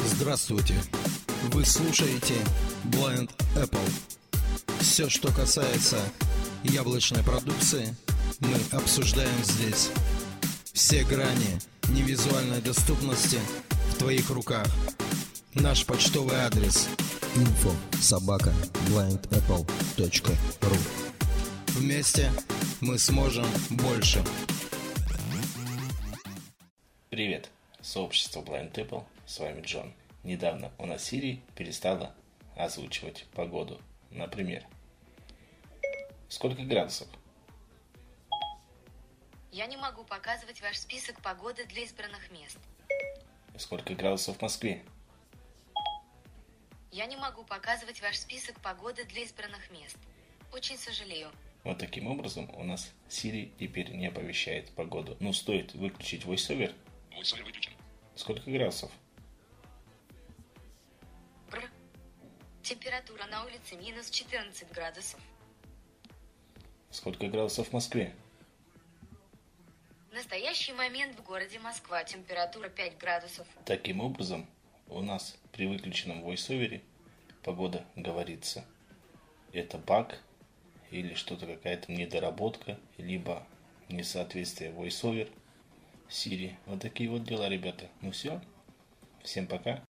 Здравствуйте! Вы слушаете Blind Apple. Все, что касается яблочной продукции, мы обсуждаем здесь. Все грани невизуальной доступности в твоих руках. Наш почтовый адрес info собака blindapple.ru Вместе мы сможем больше. Привет, сообщество Blind Apple, с вами Джон. Недавно у нас Siri перестала озвучивать погоду. Например, сколько градусов? Я не могу показывать ваш список погоды для избранных мест. Сколько градусов в Москве? Я не могу показывать ваш список погоды для избранных мест. Очень сожалею. Вот таким образом у нас Siri теперь не оповещает погоду. Но стоит выключить VoiceOver. VoiceOver выключен. Сколько градусов? Бр. Температура на улице минус 14 градусов. Сколько градусов в Москве? В настоящий момент в городе Москва температура 5 градусов. Таким образом, у нас при выключенном VoiceOver погода говорится. Это баг или что-то какая-то недоработка, либо несоответствие VoiceOver Siri. Вот такие вот дела, ребята. Ну все. Всем пока.